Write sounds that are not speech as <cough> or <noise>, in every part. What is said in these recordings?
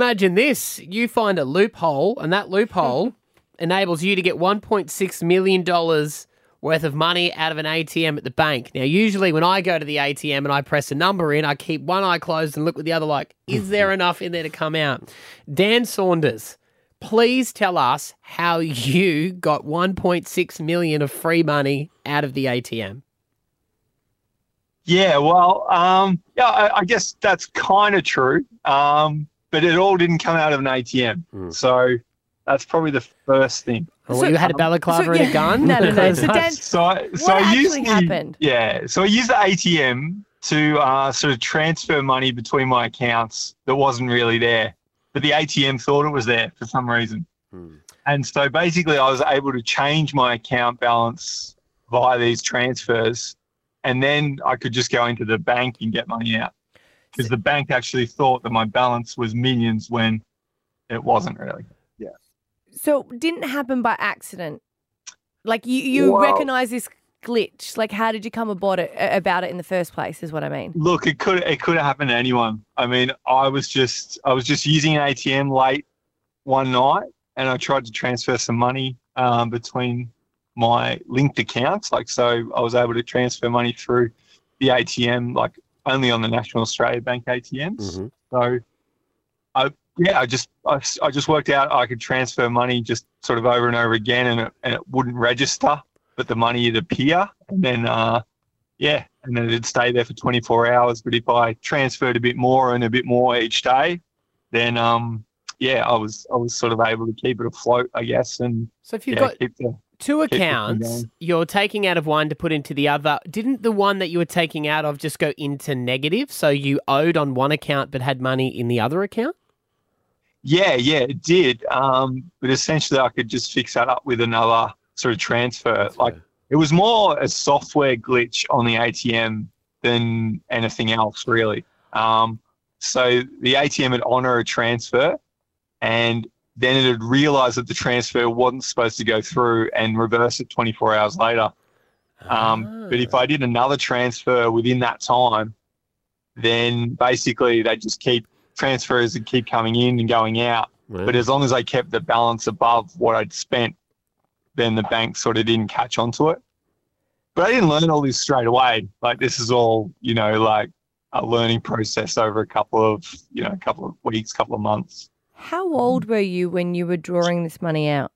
Imagine this: you find a loophole, and that loophole <laughs> enables you to get 1.6 million dollars worth of money out of an ATM at the bank. Now, usually when I go to the ATM and I press a number in, I keep one eye closed and look with the other like, is there <laughs> enough in there to come out? Dan Saunders, please tell us how you got 1.6 million of free money out of the ATM. Yeah, well, um, yeah, I, I guess that's kind of true. Um, but it all didn't come out of an ATM. Hmm. So that's probably the first thing. Oh, well, you had a um, balaclava so- and a gun? no, no, no. <laughs> So Dan- So, so What I used actually the, happened? Yeah, so I used the ATM to uh, sort of transfer money between my accounts that wasn't really there, but the ATM thought it was there for some reason. Hmm. And so basically, I was able to change my account balance via these transfers, and then I could just go into the bank and get money out because the bank actually thought that my balance was millions when it wasn't really. Yeah. So didn't happen by accident. Like you, you Well- recognize this glitch. Like how did you come about it about it in the first place? Is what I mean. Look, it could it could have happened to anyone. I mean, I was just I was just using an ATM late one night, and I tried to transfer some money um, between my linked accounts. Like, so I was able to transfer money through the ATM, like only on the National Australia Bank ATMs. So, I yeah, I just I, I just worked out I could transfer money just sort of over and over again, and it, and it wouldn't register, but the money would appear, and then uh, yeah, and then it'd stay there for 24 hours. But if I transferred a bit more and a bit more each day, then um, yeah, I was I was sort of able to keep it afloat, I guess. And So if you've yeah, got keep the, two keep the thing accounts, you're taking out of one to put into the other. Didn't the one that you were taking out of just go into negative? So you owed on one account but had money in the other account? Yeah, yeah, it did. Um, but essentially, I could just fix that up with another sort of transfer. Like it was more a software glitch on the ATM than anything else, really. Um, so the ATM would honor a transfer, and then it would realize that the transfer wasn't supposed to go through and reverse it 24 hours later. Um, but if I did another transfer within that time, then basically they just keep transfers and keep coming in and going out. But as long as I kept the balance above what I'd spent, then the bank sort of didn't catch onto it. But I didn't learn all this straight away. Like this is all, you know, like a learning process over a couple of, you know, a couple of weeks, couple of months. How old were you when you were drawing this money out?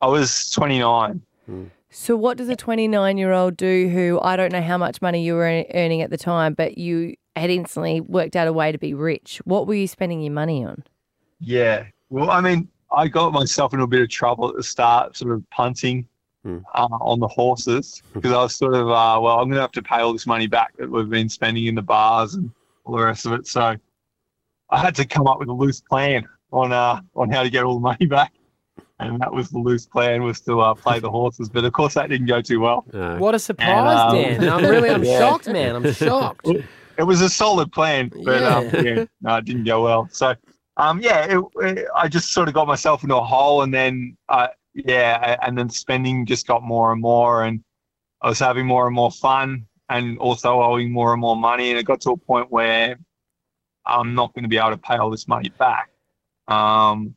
I was 29. So what does a 29 year old do who I don't know how much money you were earning at the time, but you had instantly worked out a way to be rich? What were you spending your money on? Yeah. Well, I mean, I got myself in a bit of trouble at the start, sort of punting uh, on the horses <laughs> because I was sort of, uh, well, I'm going to have to pay all this money back that we've been spending in the bars and all the rest of it. So I had to come up with a loose plan on uh, on how to get all the money back. And that was the loose plan was to uh, play the horses. But of course, that didn't go too well. What a surprise, And, um, Dan. I'm really, I'm <laughs> yeah. shocked, man. I'm shocked. <laughs> It was a solid plan, but Yeah. um, yeah, no, it didn't go well. So, um, yeah, it, it, I just sort of got myself into a hole, and then, uh, yeah, and then spending just got more and more, and I was having more and more fun, and also owing more and more money, and it got to a point where I'm not going to be able to pay all this money back. Um,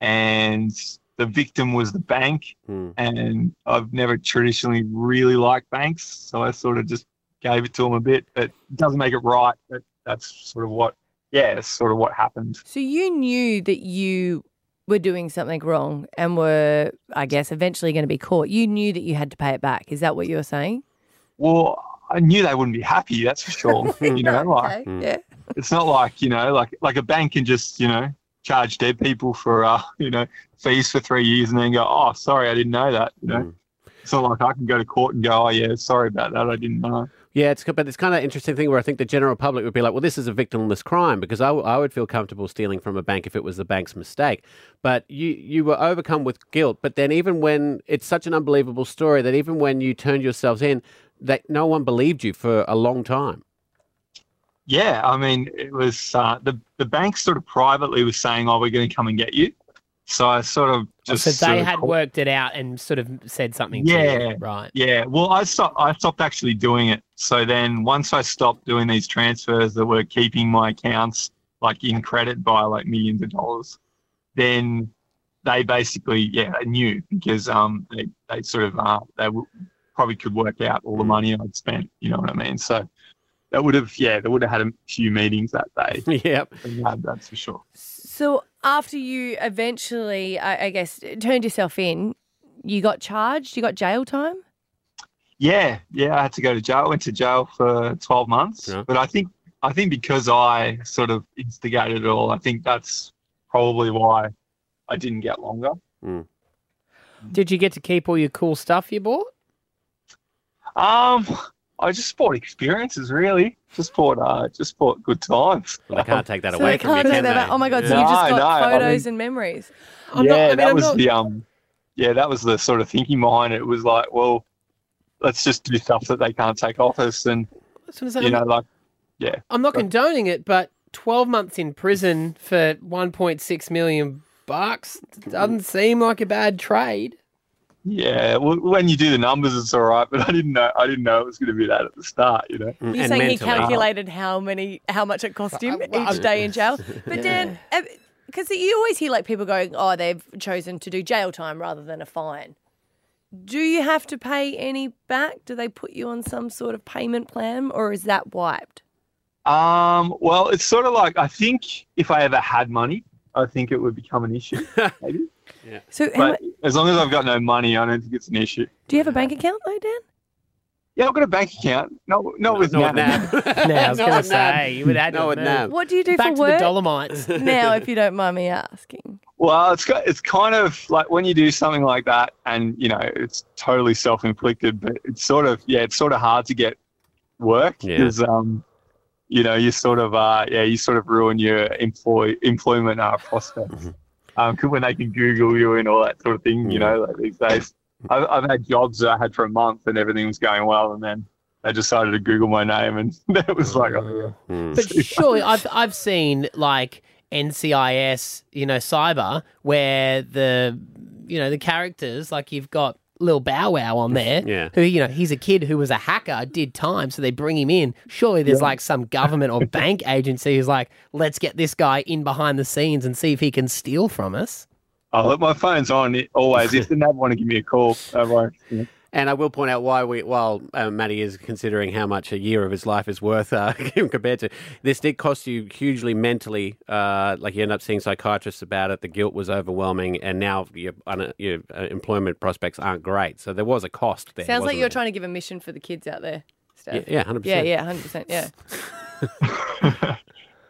and the victim was the bank, and I've never traditionally really liked banks, so I sort of just gave it to them a bit. But it doesn't make it right. But that's sort of what, yeah, sort of what happened. So you knew that you were doing something wrong and were, I guess, eventually going to be caught. You knew that you had to pay it back. Is that what you were saying? Well, I knew they wouldn't be happy. That's for sure. <laughs> you know, like Okay, yeah. It's not like you know, like like a bank can just you know charge dead people for uh <laughs> you know fees for three years and then go, oh, sorry, I didn't know that. You know, it's not like I can go to court and go, oh yeah, sorry about that, I didn't know. Yeah, it's but it's kind of interesting thing where I think the general public would be like, well, this is a victimless crime because I, w- I would feel comfortable stealing from a bank if it was the bank's mistake. But you you were overcome with guilt. But then even when it's such an unbelievable story that even when you turned yourselves in, that no one believed you for a long time. Yeah, I mean, it was uh, the the bank sort of privately was saying, "Oh, we're going to come and get you." So I sort of just so they had called- worked it out and sort of said something to Yeah. Right. Yeah, well, I stopped. I stopped actually doing it. So then, once I stopped doing these transfers that were keeping my accounts like in credit by like millions of dollars, then they basically yeah they knew because um they they sort of uh they w- probably could work out all the money I'd spent. You know what I mean? So that would have yeah they would have had a few meetings that day. <laughs> yep. Yeah, that's for sure. So after you eventually, I, I guess, turned yourself in, you got charged. You got jail time. Yeah, yeah, I had to go to jail. Went to jail for twelve months. Yeah. But I think I think because I sort of instigated it all, I think that's probably why I didn't get longer. Did you get to keep all your cool stuff you bought? Um, I just bought experiences, really. Just bought, uh, just bought good times. Well, they can't take that So away they from you, can't take can that they? back. Oh my god! So Yeah. you just No, got no, I photos mean- and memories. I'm yeah, not, I mean, that I'm was not, the um, yeah, that was the sort of thinking behind it. It was like, well, let's just do stuff that they can't take off us, and I was you I'm, know, not, like, I'm not condoning it, but 12 months in prison for 1.6 million bucks doesn't seem like a bad trade. Yeah. Well, when you do the numbers, it's all right, but I didn't know, I didn't know it was going to be that at the start. You know. You're and saying he calculated how many, how much it cost him Uh, well, each day in jail. <laughs> But Dan, because you always hear like people going, "Oh, they've chosen to do jail time rather than a fine." Do you have to pay any back? Do they put you on some sort of payment plan, or is that wiped? Um, well, it's sort of like I think if I ever had money, I think it would become an issue. <laughs> Maybe. So, how, But as long as I've got no money, I don't think it's an issue. do you have a bank account though, Dan? Yeah, I've got a bank account. No, not with No, NAB. Nab. <laughs> <laughs> No, I was going to say, you would add No, with Nab. What do you do Back for to the work Dolomites. <laughs> now, if you don't mind me asking? Well, it's got, it's kind of like when you do something like that, and you know it's totally self-inflicted, but it's sort of yeah, it's sort of hard to get work Yeah. because um, you know, you sort of uh, yeah, you sort of ruin your employ employment uh, prospects. Um, 'cause when they can Google you and all that sort of thing, you know, like these days. I've, I've had jobs that I had for a month and everything was going well, and then they decided to Google my name, and <laughs> that was like, oh, yeah. Mm. But surely I've I've seen like NCIS, you know, cyber where the you know the characters like you've got Lil Bow Wow on there, <laughs> Yeah. who you know he's a kid who was a hacker, did time, so they bring him in. Surely there's like some government or <laughs> bank agency who's like, let's get this guy in behind the scenes and see if he can steal from us. oh, look, my phone's on it always. If they never want to give me a call, don't worry. Yeah. And I will point out why we, while uh, Matty is considering how much a year of his life is worth uh, <laughs> compared to this, did cost you hugely mentally. Uh, like you end up seeing psychiatrists about it. The guilt was overwhelming, and now your your uh, employment prospects aren't great. So there was a cost there. Sounds like you're there? trying to give a mission for the kids out there, Steph. Yeah, yeah, hundred yeah, percent. yeah, hundred percent, yeah. <laughs>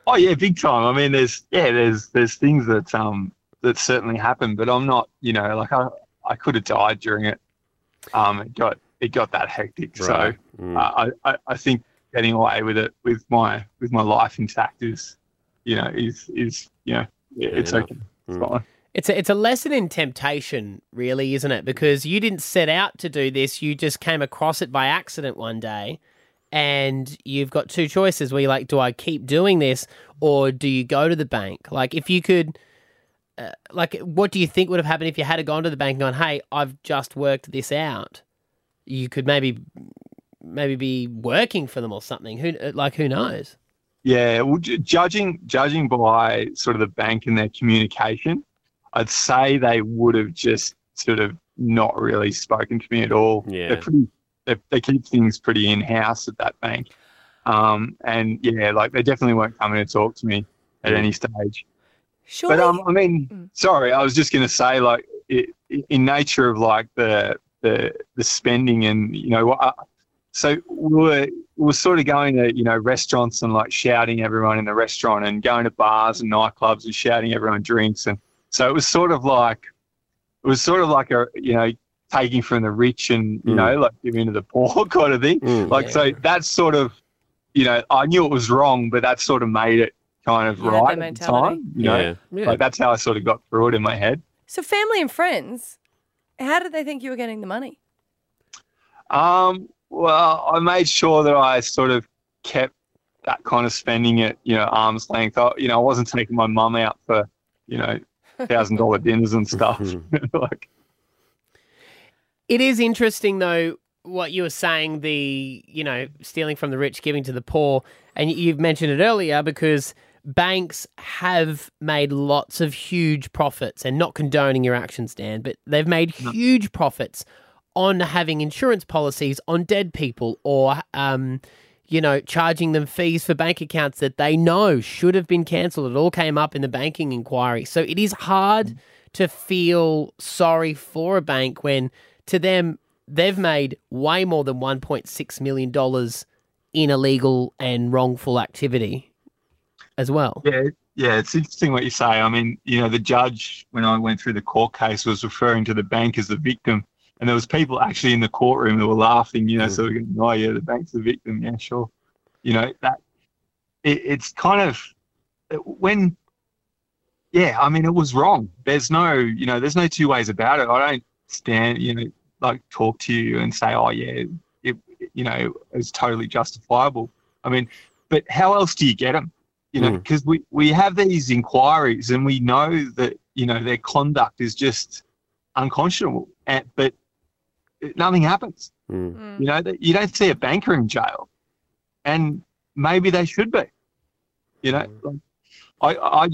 Oh yeah, big time. I mean, there's yeah, there's there's things that um that certainly happen, but I'm not, you know, like I I could have died during it. Um, it got it got that hectic. Right. So Mm. uh, I, I I think getting away with it with my with my life intact is, you know, is is you know, yeah, it's enough. okay. It's Mm. fine. It's a, it's a lesson in temptation, really, isn't it? Because you didn't set out to do this; you just came across it by accident one day, and you've got two choices where you're like, do I keep doing this or do you go to the bank? Like, if you could, uh, like, what do you think would have happened if you had gone to the bank and gone, hey, I've just worked this out? You could maybe, maybe be working for them or something. Who, uh, like, who knows? Yeah, well, judging judging by sort of the bank and their communication, I'd say they would have just sort of not really spoken to me at all. Yeah. They're pretty. They, they keep things pretty in house at that bank, um, and yeah, like they definitely weren't coming to talk to me at any stage. Surely, But um, I mean, Mm. sorry, I was just going to say, like, it, in nature of like the the the spending and you know, uh, so we were we were sort of going to you know restaurants and like shouting everyone in the restaurant and going to bars and nightclubs and shouting everyone drinks and so it was sort of like it was sort of like a you know taking from the rich and you Mm. know like giving to the <laughs> poor kind of thing. Mm. Like so that's sort of you know I knew it was wrong, but that sort of made it kind of You right at the time. You know, yeah, yeah. like that's how I sort of got through it in my head. so family and friends, how did they think you were getting the money? Um, well, I made sure that I sort of kept that kind of spending at you know arm's length. I, you know, I wasn't taking my mum out for you know <laughs> thousand dollar dinners and stuff. <laughs> <laughs> like, It is interesting though what you were saying the you know stealing from the rich giving to the poor and you've mentioned it earlier because banks have made lots of huge profits, and not condoning your actions, Dan, but they've made huge profits on having insurance policies on dead people or, um, you know, charging them fees for bank accounts that they know should have been cancelled. It all came up in the banking inquiry. So it is hard to feel sorry for a bank when, to them, they've made way more than $1.6 million in illegal and wrongful activity as well. Yeah, yeah, it's interesting what you say. I mean, you know, the judge when I went through the court case was referring to the bank as the victim, and there was people actually in the courtroom that were laughing. You know, mm. so we're going, oh yeah, the bank's the victim. Yeah, sure. You know that it, it's kind of when, yeah, I mean, it was wrong. There's no, you know, there's no two ways about it. I don't stand, you know, like talk to you and say, oh yeah, it, you know, it's totally justifiable. I mean, but how else do you get them? You know, Mm. because we, we have these inquiries and we know that, you know, their conduct is just unconscionable, and, but nothing happens. Mm. You know, you don't see a banker in jail, and maybe they should be. You know, like, I, I,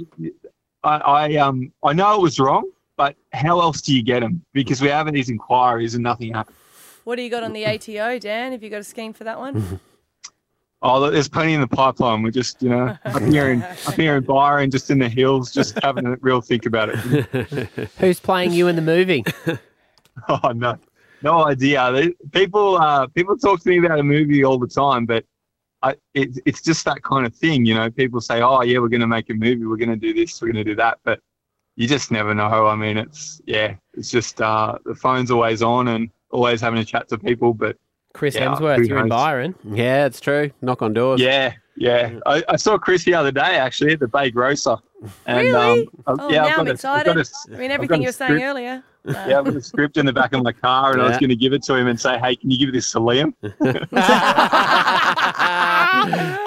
I, I, um, I know it was wrong, but how else do you get them? Because we're having these inquiries and nothing happens. What do you got on the ATO, Dan? Have you got a scheme for that one? <laughs> Oh, look, there's plenty in the pipeline. We're just, you know, <laughs> up here in up here in Byron, just in the hills, just having a real think about it. <laughs> Who's playing you in the movie? <laughs> Oh no, no idea. They- People, uh, people talk to me about a movie all the time, but I, it, it's just that kind of thing, you know. People say, "Oh yeah, we're going to make a movie. We're going to do this. We're going to do that," but you just never know. I mean, it's yeah, it's just uh, the phone's always on and always having a chat to people. But Chris Yeah, Hemsworth, who you're in? Byron. Yeah, it's true. Knock on doors. yeah, yeah, I, I saw Chris the other day actually at the Bay Grocer. And, Really? Um, Oh, yeah, now I've I'm got a- I've excited. got a- I mean, everything you were saying earlier. Uh, Yeah, I've got a <laughs> script in the back of my car, and I was going to give it to him and say, "Hey, can you give this to Liam?" <laughs> <laughs>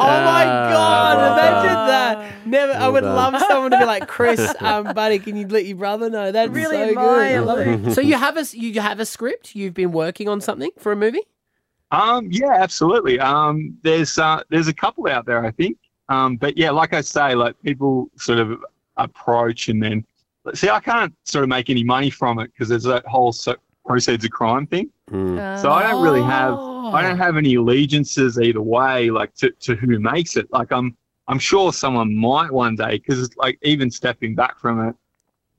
Oh my god! well imagine done. that. Never. I would done. love someone to be like, Chris, um, buddy, can you let your brother know? That's Really so good. I love it. so you have a you have a script. You've been working on something for a movie. Um, yeah, absolutely. Um, there's uh, there's a couple out there, I think. Um, but yeah, like I say, like people sort of approach and then see, I can't sort of make any money from it because there's that whole so- proceeds of crime thing. Mm. So I don't really have Oh. I don't have any allegiances either way, like to, to who makes it. Like I'm I'm sure someone might one day because it's like even stepping back from it,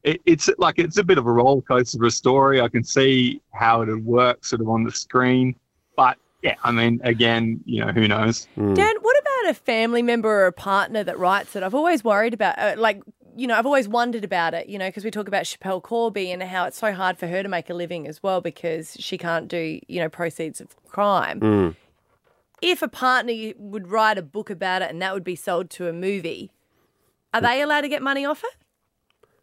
it, it's like it's a bit of a roller coaster of a story. I can see how it would work sort of on the screen, but yeah, I mean, again, you know, who knows? Mm. Dan, what about a family member or a partner that writes it? I've always worried about, uh, like, you know, I've always wondered about it, you know, because we talk about Schapelle Corby and how it's so hard for her to make a living as well because she can't do, you know, proceeds of crime. Mm. If a partner would write a book about it and that would be sold to a movie, are they allowed to get money off it?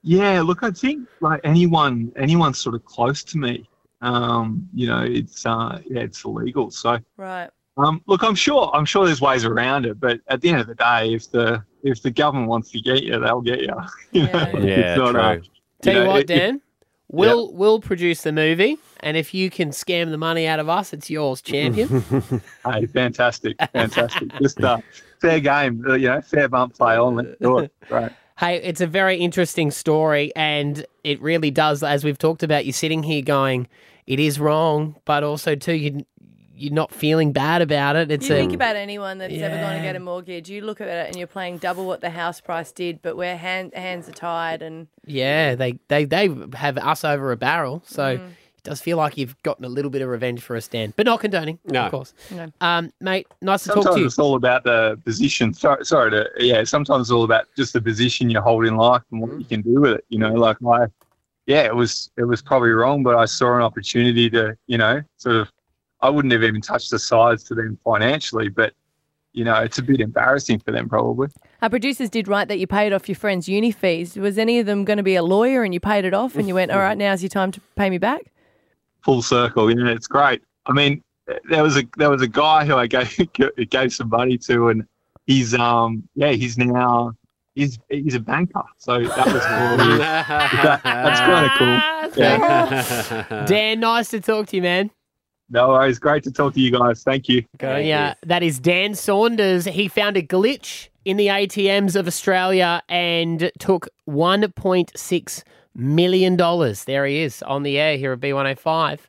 Yeah, look, I think like anyone, anyone sort of close to me, um, you know, it's uh, yeah, it's illegal. So Right. Um, look, I'm sure. I'm sure there's ways around it, but at the end of the day, if the if the government wants to get you, they'll get you. <laughs> you know, Yeah. like, Yeah, it's not, uh, true. Tell you, know, what, it- Dan. We'll we'll produce the movie, and if you can scam the money out of us, it's yours, champion. <laughs> Hey, fantastic, fantastic. Just uh, fair game, uh, you know, fair bump play on. Let's do it. <laughs> Right. Hey, it's a very interesting story, and it really does. As we've talked about, you're sitting here going, "It is wrong," but also too, you you're not feeling bad about it. It's You a think about anyone that's ever going to get a mortgage, you look at it and you're paying double what the house price did, but where hand, hands are tied and yeah. They they they have us over a barrel, so Mm. It does feel like you've gotten a little bit of revenge for a stand, but not condoning, No. of course. No. Um, mate, nice to talk to you. it's all about the position. Sorry, sorry to yeah. Sometimes it's all about just the position you hold in life and what you can do with it. You know, like I, yeah, it was it was probably wrong, but I saw an opportunity to you know sort of. I wouldn't have even touched the sides to them financially, but you know, it's a bit embarrassing for them probably. Our producers did write that you paid off your friend's uni fees. Was any of them going to be a lawyer and you paid it off and you went, all right, now's your time to pay me back? Full circle. Yeah, it's great. I mean, there was a there was a guy who I gave <laughs> gave some money to, and he's um yeah he's now he's he's a banker. So that was cool. <laughs> that, that's kind of cool. Yeah. Dan, nice to talk to you, man. No worries. Great to talk to you guys. Thank you. Yeah, that is Dan Saunders. He found a glitch in the ATMs of Australia and took $1.6 million. dollars. There he is on the air here at B105.